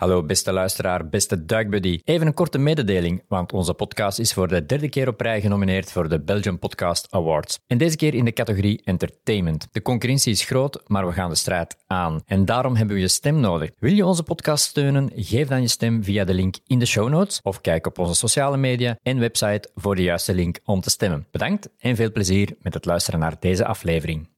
Hallo beste luisteraar, beste duikbuddy. Even een korte mededeling, want onze podcast is voor de derde keer op rij genomineerd voor de Belgian Podcast Awards. En deze keer in de categorie Entertainment. De concurrentie is groot, maar we gaan de strijd aan. En daarom hebben we je stem nodig. Wil je onze podcast steunen? Geef dan je stem via de link in de show notes of kijk op onze sociale media en website voor de juiste link om te stemmen. Bedankt en veel plezier met het luisteren naar deze aflevering.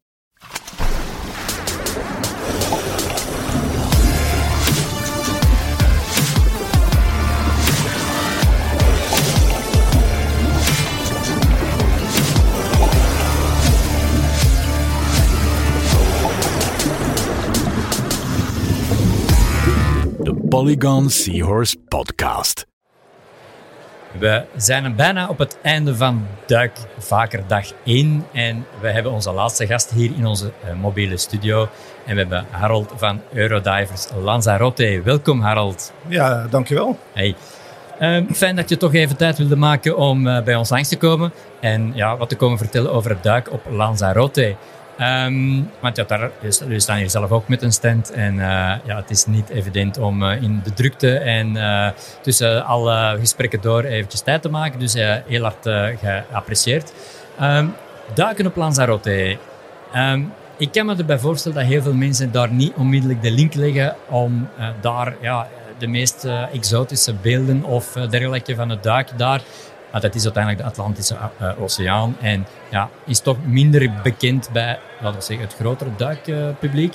Polygon Seahorse Podcast. We zijn bijna op het einde van Duik Vaker dag 1 en we hebben onze laatste gast hier in onze eh, mobiele studio. En we hebben Harold van Eurodivers Lanzarote. Welkom Harold. Ja, dankjewel. Hey. Ehm, fijn dat je toch even tijd wilde maken om eh, bij ons langs te komen en ja, wat te komen vertellen over het duik op Lanzarote. Ehm, want ja, daar, we staan hier zelf ook met een stand en eh, ja, het is niet evident om eh, in de drukte en eh, tussen alle gesprekken door eventjes tijd te maken. Dus heel hard geapprecieerd. Ehm, duiken op Lanzarote. Ehm, ik kan me erbij voorstellen dat heel veel mensen daar niet onmiddellijk de link leggen om daar ja, de meest exotische beelden of dergelijke van het duik daar maar dat is uiteindelijk de Atlantische uh, Oceaan en ja, is toch minder bekend bij, laten we zeggen, het grotere duikpubliek.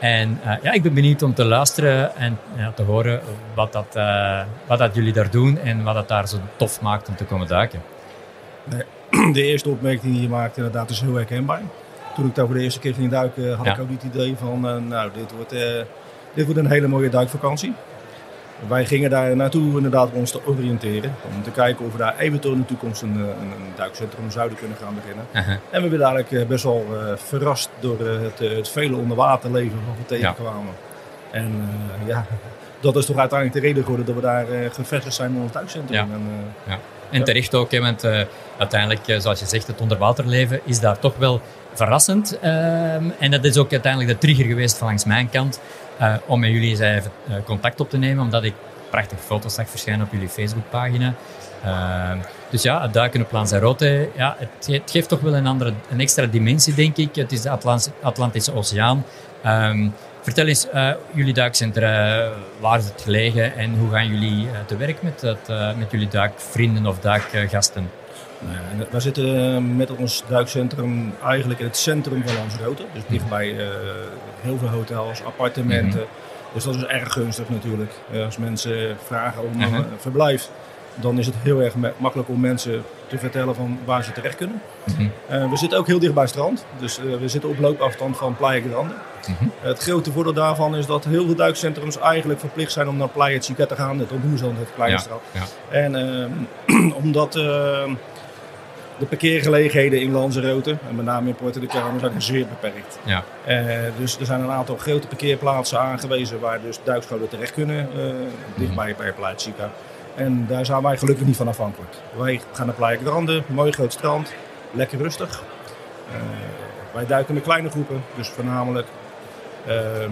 en uh, ja, ik ben benieuwd om te luisteren en ja, te horen wat, dat, uh, wat dat jullie daar doen en wat het daar zo tof maakt om te komen duiken. De eerste opmerking die je maakt, inderdaad, is heel herkenbaar. Toen ik daar voor de eerste keer ging duiken, had ja. ik ook niet het idee van, nou, dit wordt, dit wordt een hele mooie duikvakantie. Wij gingen daar naartoe inderdaad om ons te oriënteren. Om te kijken of we daar eventueel in de toekomst een, een, een duikcentrum zouden kunnen gaan beginnen. Uh -huh. En we werden eigenlijk best wel uh, verrast door het, het, vele onderwaterleven wat we tegenkwamen. Ja. En uh, ja, dat is toch uiteindelijk de reden geworden dat we daar gevestigd zijn in ons duikcentrum. Ja. En, ja. en terecht ook, hè, want uiteindelijk, zoals je zegt, het onderwaterleven is daar toch wel verrassend. Ehm, en dat is ook uiteindelijk de trigger geweest van langs mijn kant. Uh, om met jullie even uh, contact op te nemen, omdat ik prachtige foto's zag verschijnen op jullie Facebookpagina. Uh, dus ja, het duiken op Lanzarote, ja, het, geeft toch wel een, andere, een extra dimensie, denk ik. Het is de Atlant Atlantische Oceaan. Um, vertel eens, jullie duikcentra, waar is het gelegen en hoe gaan jullie te werk met, met jullie duikvrienden of duikgasten? Uh, wij zitten met ons duikcentrum eigenlijk in het centrum van Lanzarote. Dus dichtbij uh, heel veel hotels, appartementen. Mm -hmm. Dus dat is erg gunstig natuurlijk. Uh, als mensen vragen om -hmm. verblijf, dan is het heel erg makkelijk om mensen te vertellen van waar ze terecht kunnen. Mm -hmm. we zitten ook heel dicht bij het strand. Dus we zitten op loopafstand van Playa Grande. Het grote voordeel daarvan is dat heel veel duikcentrums eigenlijk verplicht zijn om naar Playa Chica te gaan. Dat doen ze dan het kleine strand. Ja, ja. En ehm, omdat ehm, de parkeergelegenheden in Lanzarote, en met name in Puerto de Carmen, zijn zeer beperkt. Ja. Uh, dus er zijn een aantal grote parkeerplaatsen aangewezen waar dus duikscholen terecht kunnen, uh, dichtbij bij Playa Chica. En daar zijn wij gelukkig niet van afhankelijk. Wij gaan naar Playa Grande, mooi groot strand, lekker rustig. Uh, wij duiken in kleine groepen, dus voornamelijk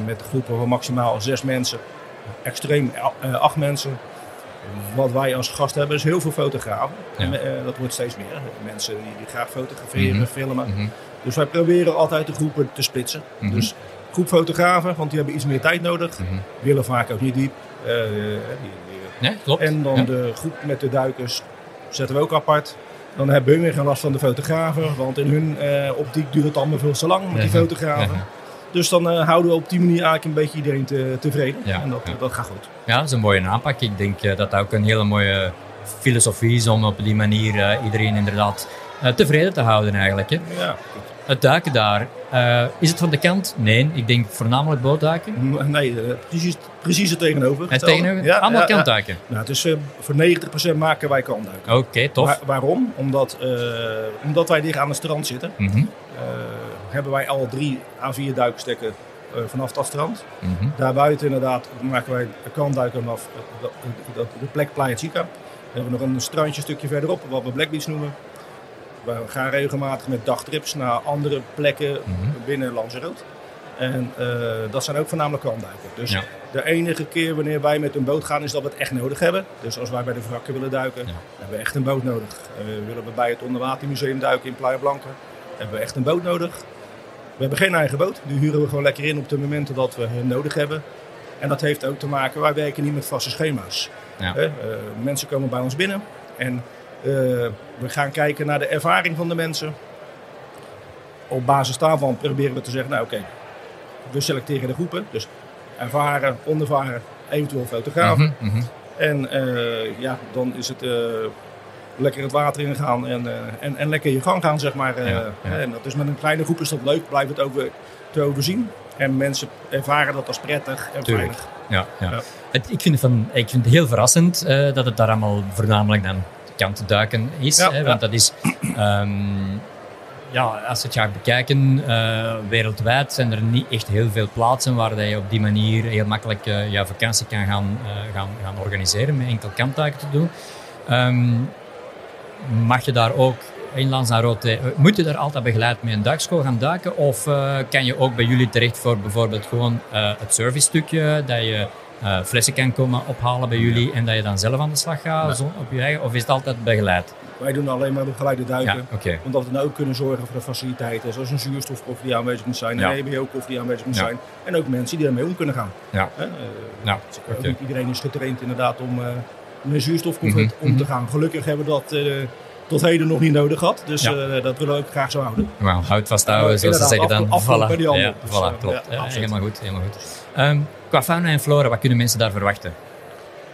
met groepen van maximaal zes mensen, extreem acht mensen wat wij als gast hebben is heel veel fotografen. Ja. Uh, dat wordt steeds meer. Mensen die, die graag fotograferen, mm -hmm. filmen. Mm -hmm. Dus wij proberen altijd de groepen te splitsen. Mm -hmm. Dus groep fotografen, want die hebben iets meer tijd nodig. Willen vaak ook niet diep. Uh, die, die, nee, klopt. En dan ja. de groep met de duikers zetten we ook apart. Dan hebben hun weer geen last van de fotografen. Want in hun uh, optiek duurt het allemaal veel te lang met die fotografen. Dus dan uh, houden we op die manier eigenlijk een beetje iedereen te, tevreden. Ja, en dat, ja. dat gaat goed. Ja, dat is een mooie aanpak. Ik denk uh, dat dat ook een hele mooie filosofie is om op die manier uh, iedereen inderdaad tevreden te houden eigenlijk. Hè. Ja. Het duiken daar, is het van de kant? Nee, ik denk voornamelijk bootduiken. Nee, precies, precies het tegenover. Het tegenover? Ja, Allemaal ja, kantduiken? Nou, het is, voor 90% maken wij kantduiken. Oké, okay, tof. Waar, waarom? Omdat, omdat wij dicht aan het strand zitten. Mm -hmm hebben wij al drie A4 duikstekken uh, vanaf dat strand. Mm -hmm. Daarbuiten inderdaad maken wij de kantduiken vanaf de, de, de plek Playa Chica. Dan hebben we nog een strandje een stukje verderop, wat we Black Beach noemen. We gaan regelmatig met dagtrips naar andere plekken mm -hmm. binnen Lanzarote. En eh, dat zijn ook voornamelijk kwamduiken. Dus Ja. de enige keer wanneer wij met een boot gaan is dat we het echt nodig hebben. Dus als wij bij de wrakken willen duiken, Ja. hebben we echt een boot nodig. Eh, willen we bij het Onderwatermuseum duiken in Playa Blanca, hebben we echt een boot nodig. We hebben geen eigen boot. Die huren we gewoon lekker in op de momenten dat we hen nodig hebben. En dat heeft ook te maken, wij werken niet met vaste schema's. Ja. Eh, mensen komen bij ons binnen en eh, we gaan kijken naar de ervaring van de mensen. Op basis daarvan proberen we te zeggen, nou oké, we selecteren de groepen. Dus ervaren, onervaren, eventueel fotografen. Mhm, mhm. En eh, ja, dan is het lekker het water ingaan en, eh, en, en lekker je gang gaan, zeg maar. eh. Ja, ja. En dat is met een kleine groep is dat leuk, blijft het ook te overzien. En mensen ervaren dat als prettig en Tuurlijk. veilig. Ja, ja. Het, ik, vind het van, ik vind het heel verrassend eh, dat het daar allemaal voornamelijk dan kant duiken is. Hè, want dat is, ehm, ja, als je het gaat bekijken, wereldwijd zijn er niet echt heel veel plaatsen waar dat je op die manier heel makkelijk jouw vakantie kan gaan, gaan, gaan organiseren met enkel kantduiken te doen. Ehm, mag je daar ook in Lanzarote, eh, moet je daar altijd begeleid met een duikschool gaan duiken? Of eh, kan je ook bij jullie terecht voor bijvoorbeeld gewoon eh, het service stukje, dat je eh, flessen kan komen ophalen bij jullie en dat je dan zelf aan de slag gaat op je eigen? Of is het altijd begeleid? Wij doen alleen maar begeleide duiken. Ja. Omdat we dan ook kunnen zorgen voor de faciliteiten, zoals een zuurstofkoffer die aanwezig moet zijn, een EBO-koffer die aanwezig moet zijn. En ook mensen die ermee om kunnen gaan. Ja. Oké. Niet iedereen is getraind inderdaad om met zuurstofkoffer Mhm, om te gaan. Gelukkig hebben we dat eh, tot heden nog niet nodig gehad. Dus Ja. eh, dat willen we ook graag zo houden. Wauw, houd vasthouden, Ja, zoals ze zeggen dan. bij die Voilà, ja. Dus, voilà eh, klopt. ja, helemaal goed, helemaal goed. Ehm, qua fauna en flora, wat kunnen mensen daar verwachten?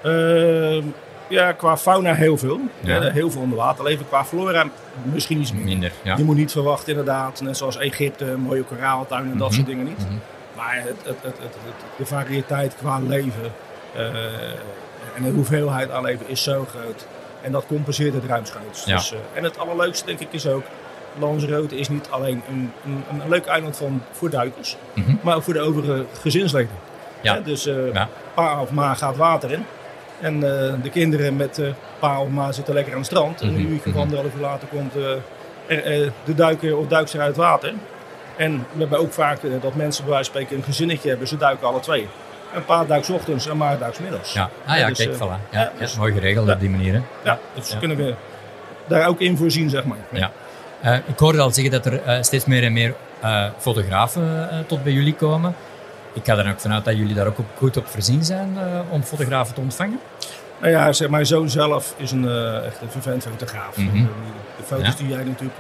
Eh, ja, qua fauna heel veel. Ja. Eh, heel veel onder water leven. Qua flora misschien iets minder. Minder. Je moet niet verwachten inderdaad, net zoals Egypte, mooie koraaltuinen en dat Mhm. soort dingen niet. Mhm. Maar het, het, het, het, het- de variëteit qua leven eh, en de hoeveelheid aan leven is zo groot. En dat compenseert het ruimschoots. Ja. Dus, eh, en het allerleukste denk ik is ook, Lanzarote is niet alleen een, een, een leuk eiland van, voor duikers, Mhm. maar ook voor de overige gezinsleden. Ja. Hè, dus eh, Ja. pa of ma gaat water in. En eh, de kinderen met pa of ma zitten lekker aan het strand. En Mhm, uurtje of mhm. anderhalf uur later komt er, de duiker of duikster uit het water. En we hebben ook vaak dat mensen bij wijze van spreken een gezinnetje hebben. Ze duiken alle twee. Een paar 's ochtends en een paar 's middags. Ja, ah ja, dus, kijk, eh, voilà. Ja, dus- mooi geregeld op die manier. Hè. Ja, dus kunnen we daar ook in voorzien, zeg maar. Ja. Eh, ik hoorde al zeggen dat er eh, steeds meer en meer fotografen tot bij jullie komen. Ik ga er ook vanuit dat jullie daar ook op, goed op voorzien zijn om fotografen te ontvangen. Nou ja, zeg, mijn zoon zelf is een echt een vervent fotograaf. Mhm. De, de foto's Ja. die jij natuurlijk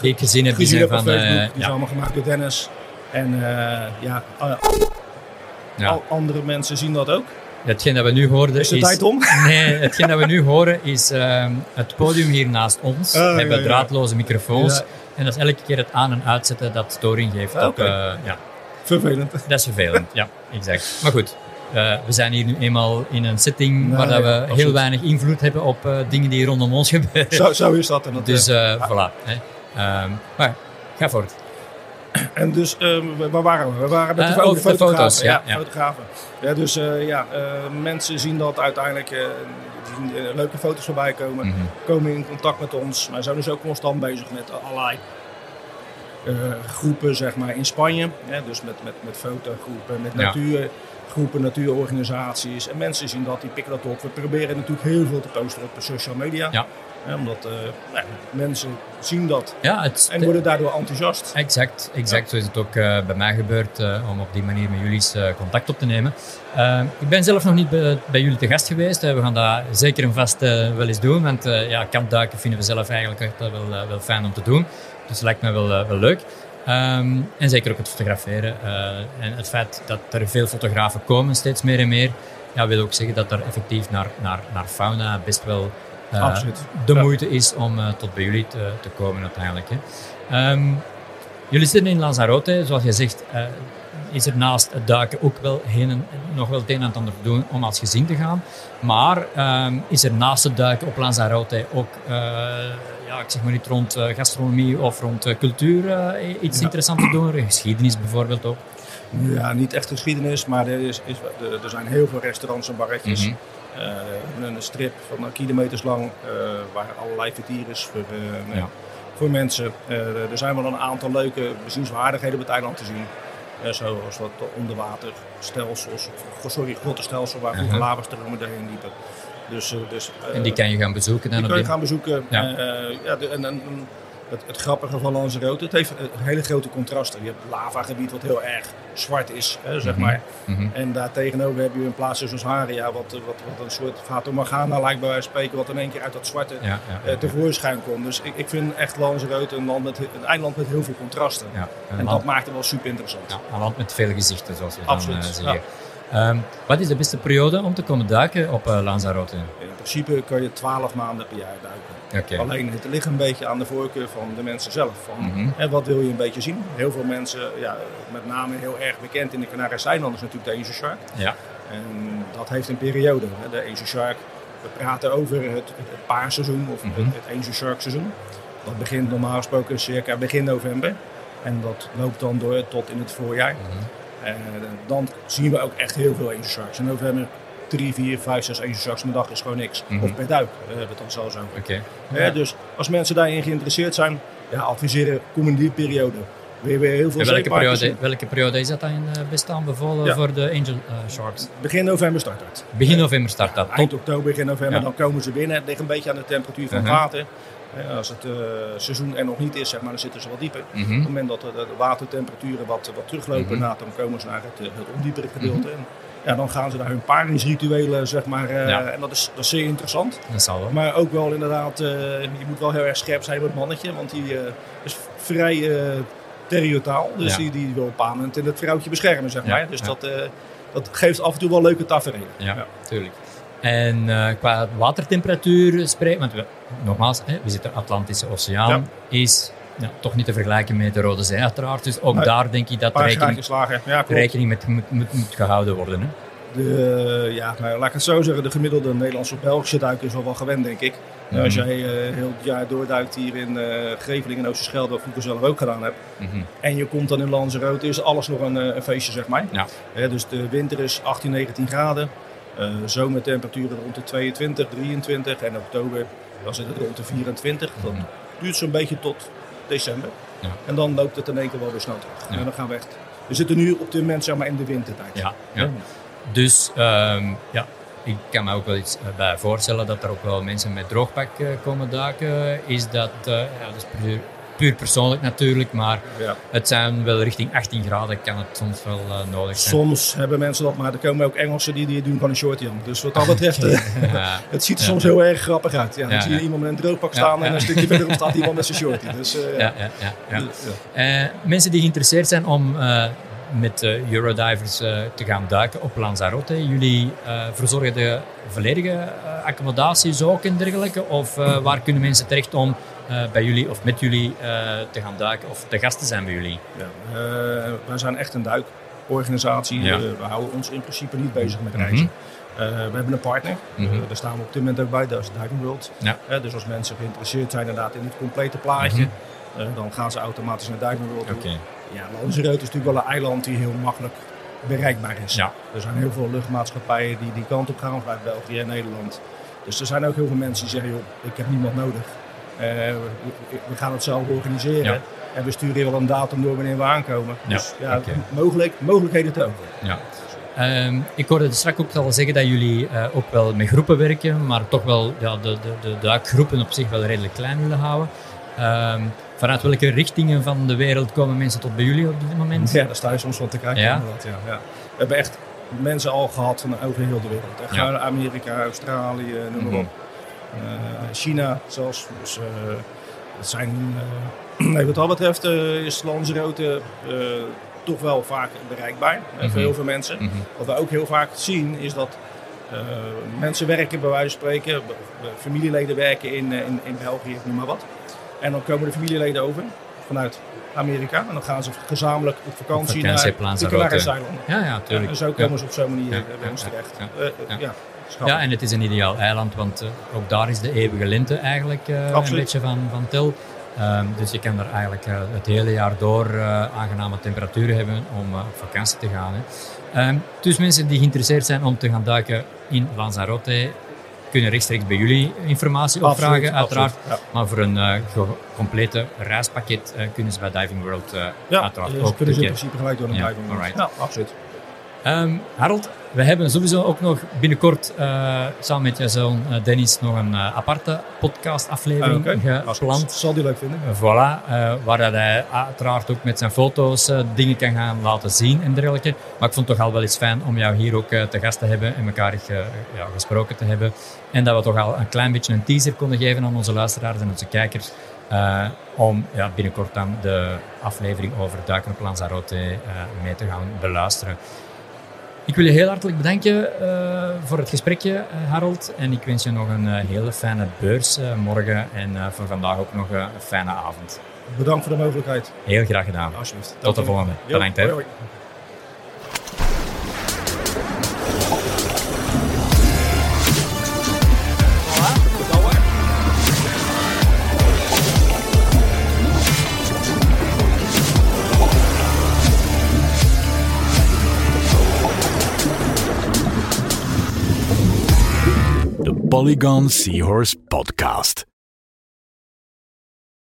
Die ik gezien heb, die gezien zijn van... Facebook, die is ja, allemaal gemaakt door Dennis. En ja, al, andere mensen zien dat ook. Hetgeen dat we nu hoorden Is de tijd om? Nee, hetgeen dat we nu horen is ehm, het podium hier naast ons. Ah, we hebben ja, ja. draadloze microfoons. Ja. En dat is elke keer het aan- en uitzetten dat storing geeft. Ah, op, eh, ja, Vervelend. dat is vervelend. ja, exact. Maar goed, eh, we zijn hier nu eenmaal in een setting Nee, waar dat we heel weinig invloed hebben op eh, dingen die rondom ons gebeuren. Zo, zo is dat. Dat, Dus voilà. Hè. Ehm, maar ga voort. En dus, eh, waar waren we? We waren met Eh, de, de fotografen. foto's, ja, ja, ja. fotografen. Ja, dus eh, ja, eh, mensen zien dat uiteindelijk, eh, eh, leuke foto's voorbij komen. Mhm. komen in contact met ons. Wij zijn dus ook constant bezig met allerlei eh, groepen zeg maar, in Spanje. Hè, dus met, met, met fotogroepen, met Ja. natuurgroepen, natuurorganisaties. En mensen zien dat, die pikken dat op. We proberen natuurlijk heel veel te posten op de social media. Ja. Omdat eh, nou, mensen zien dat Ja, het, en worden daardoor enthousiast. Exact, exact. Zo is het ook eh, bij mij gebeurd eh, om op die manier met jullie eh, contact op te nemen. Eh, ik ben zelf nog niet bij, bij jullie te gast geweest. Eh, we gaan dat zeker en vast eh, wel eens doen, want eh, ja, kampduiken vinden we zelf eigenlijk echt wel, wel, eh, wel fijn om te doen. Dus lijkt me wel, eh, wel leuk. Ehm, en zeker ook het fotograferen. Eh, en het feit dat er veel fotografen komen, steeds meer en meer, ja, wil ook zeggen dat er effectief naar, naar, naar fauna best wel eh, de Ja. moeite is om tot bij jullie te, te komen uiteindelijk. Hè. Ehm, jullie zitten in Lanzarote, zoals je zegt, is er naast het duiken ook wel heen en, nog wel het een en het ander doen om als gezin te gaan. Maar ehm, is er naast het duiken op Lanzarote ook, eh, ja, ik zeg maar niet rond eh, gastronomie of rond eh, cultuur iets Ja. interessants te doen? Geschiedenis bijvoorbeeld ook. Ja, niet echt geschiedenis, maar er, is, is, er- zijn heel veel restaurants en barretjes. Mhm. Een strip van kilometers lang, waar allerlei vertier is voor, Ja. voor mensen. Er zijn wel een aantal leuke bezienswaardigheden op het eiland te zien. Eh, zoals wat onderwaterstelsels, of, sorry, grote stelsels waar vroeger Aha. lavastromen doorheen liepen. Dus, eh, dus, eh, En die kan je gaan bezoeken dan die kun je gaan bezoeken. Ja. Eh, ja, de- en, en het, het grappige van Lanzarote, het heeft hele grote contrasten. Je hebt een lavagebied wat heel erg zwart is, hè, zeg maar. Mhm. En daar tegenover heb je een plaatsje zoals Haria, wat, wat, wat een soort Fata Morgana lijkt bij wijze van spreken, wat in één keer uit dat zwarte Ja, ja, eh, tevoorschijn komt. Dus ik, ik vind echt Lanzarote een, land met, een eiland met heel veel contrasten. En land- dat maakt het wel super interessant. Ja, een land met veel gezichten, zoals we dan Absoluut, eh, zeggen. Ehm, wat is de beste periode om te komen duiken op eh, Lanzarote? In principe kan je 12 maanden per jaar duiken. Alleen het ligt een beetje aan de voorkeur van de mensen zelf. Van, Mhm. hè, wat wil je een beetje zien? Heel veel mensen, ja, met name heel erg bekend in de Canarische eilanden, is natuurlijk de Asian Shark. Ja. En dat heeft een periode. Hè. De Asian Shark, we praten over het, paarseizoen of Mhm. het, het Asian Shark seizoen. Dat begint normaal gesproken circa begin november. En dat loopt dan door tot in het voorjaar. Mhm. En dan zien we ook echt heel veel Asian Sharks. In november 3, 4, 5, 6 Asian Sharks per dag is gewoon niks. Mhm. Of per duik, we hebben het dan zelfs over. Oké. Hè, Dus als mensen daarin geïnteresseerd zijn, ja, adviseren, kom in die periode. Weer, weer heel veel En welke, periode, welke periode is dat dan eh, best aanbevolen Ja. voor de Angel eh, Sharks? Begin november start het. Begin november start dat. Eind Tot, oktober, begin november, Ja. dan komen ze binnen. Het ligt een beetje aan de temperatuur van het Mhm. water. Als het eh, seizoen er nog niet is, zeg maar, dan zitten ze wat dieper. Op Mhm. het moment dat de, de watertemperaturen wat, wat teruglopen, nou, dan komen ze naar het, eh, het ondiepere gedeelte. En, ja, dan gaan ze naar hun paringsrituelen, zeg maar. eh, Ja. En dat is, dat is zeer interessant. Dat zal wel. Maar ook wel inderdaad, eh, je moet wel heel erg scherp zijn met het mannetje. Want die eh, is vrij territoriaal. Dus Ja. die, die wil pamend in het vrouwtje beschermen, zeg maar. Dus dat, dat geeft af en toe wel leuke tafereelen. Ja, tuurlijk. En qua watertemperatuur spreken, want we, nogmaals, hè, we zitten Atlantische Oceaan, is ja, toch niet te vergelijken met de Rode Zee uiteraard. Dus ook daar denk ik dat rekening. Ja, rekening met moet, moet, moet gehouden worden. Hè? De, ja, nou, laat ik het zo zeggen. De gemiddelde Nederlandse of Belgische duiker is wel wel gewend, denk ik. Als jij eh, heel het jaar doorduikt hier in eh Greveling en Oosterschelde, wat ik zelf ook gedaan heb. Mhm. En je komt dan in Lanzarote, is alles nog een, eh, een feestje, zeg maar. Ja. Dus de winter is 18, 19 graden. Zomertemperaturen rond de 22, 23. En oktober dan zit het rond de 24. Dat Mhm. duurt zo'n beetje tot december. Ja. En dan loopt het in één keer wel weer snel terug. Ja. En dan gaan we echt... We zitten nu op dit moment zeg maar, in de wintertijd. Ja, ja. Dus ehm, ja, ik kan me ook wel iets eh, bij voorstellen dat er ook wel mensen met droogpak eh, komen duiken. Is dat, eh, ja, dat is puur, persoonlijk natuurlijk, maar Ja. het zijn wel richting 18 graden kan het soms wel eh, nodig zijn. Soms hebben mensen dat, maar er komen ook Engelsen die, die doen gewoon een shorty aan. Dus wat dat betreft, eh, Ja. het ziet er soms heel erg grappig uit. Ja, dan zie je iemand met een droogpak staan en een stukje verderop staat iemand met zijn shorty. Dus, eh, Ja. Eh, mensen die geïnteresseerd zijn om met Eurodivers te gaan duiken op Lanzarote, jullie verzorgen de volledige accommodaties ook en dergelijke? Of waar kunnen mensen terecht om bij jullie of met jullie eh, te gaan duiken of te gast te zijn bij jullie? Ja, eh, wij zijn echt een duikorganisatie. Ja. Eh, we houden ons in principe niet bezig met Mhm. reizen. Eh, we hebben een partner, Mhm. Eh, daar staan we op dit moment ook bij, dat is Diving World. Ja. Eh, dus als mensen geïnteresseerd zijn inderdaad in het complete plaatje, eh, dan gaan ze automatisch naar Diving World. Mhm. Oké. Ja, Lanzarote is natuurlijk wel een eiland die heel makkelijk bereikbaar is. Ja. Er zijn heel veel luchtmaatschappijen die die kant op gaan, vanuit België en Nederland. Dus er zijn ook heel veel mensen die zeggen, joh, ik heb niemand nodig. Eh, we, gaan het zelf organiseren. Ja. En we sturen hier wel een datum door wanneer we aankomen. Ja, Dus ja, mogelijk, mogelijkheden te over. Ja. Ehm, ik hoorde het straks ook al zeggen dat jullie eh, ook wel met groepen werken, maar toch wel ja, de, de, de duikgroepen op zich wel redelijk klein willen houden. Ehm, vanuit welke richtingen van de wereld komen mensen tot bij jullie op dit moment? Ja, daar sta je soms van te kijken. Ja? inderdaad, Ja, ja. We hebben echt mensen al gehad van over heel de wereld. Echt Ja. uit Amerika, Australië, noem maar Mhm. op. Eh, China zelfs. Dus eh het zijn, eh, nee, wat dat betreft eh, is Lanzarote eh toch wel vaak bereikbaar eh, Mhm. voor heel veel mensen. Mhm. Wat we ook heel vaak zien is dat eh, mensen werken bij wijze van spreken, familieleden werken in, eh, in, in België, noem maar wat. En dan komen de familieleden over vanuit Amerika en dan gaan ze gezamenlijk op vakantie, Op vakantie op naar de. Canarische eilanden. Ja, ja, Ja, tuurlijk. en zo Ja. komen ze op zo'n manier Ja, eh, bij ons terecht. ja, Eh, eh, ja. Ja, en het is een ideaal eiland, want eh, ook daar is de eeuwige lente eigenlijk eh, een beetje van, van til. Ehm, dus je kan er eigenlijk eh, het hele jaar door aangename temperaturen hebben om op vakantie te gaan. Hè. Ehm, dus mensen die geïnteresseerd zijn om te gaan duiken in Lanzarote, kunnen rechtstreeks bij jullie informatie Absoluut, opvragen, uiteraard. absoluut, Maar voor een ge- complete reispakket kunnen ze bij Diving World eh, Ja, uiteraard dus ook kunnen ze in principe gelijk door een Ja, diving. Ja, absoluut. Ehm, Harold, we hebben sowieso ook nog binnenkort eh, samen met je zoon eh, Dennis nog een eh, aparte podcastaflevering Ah, Oké, Als- gepland. Zal die leuk vinden. Voilà, waar dat hij uiteraard ook met zijn foto's dingen kan gaan laten zien en dergelijke. Maar ik vond het toch al wel eens fijn om jou hier ook te gast te hebben en elkaar ja, gesproken te hebben. En dat we toch al een klein beetje een teaser konden geven aan onze luisteraars en onze kijkers. om ja, binnenkort dan de aflevering over duiken op Lanzarote mee te gaan beluisteren. Ik wil je heel hartelijk bedanken eh, voor het gesprekje, eh, Harold. En ik wens je nog een eh, hele fijne beurs morgen en voor vandaag ook nog een fijne avond. Bedankt voor de mogelijkheid. Heel graag gedaan. Alsjeblieft. Tot de volgende. Bedankt. Hè. Polygon Seahorse Podcast.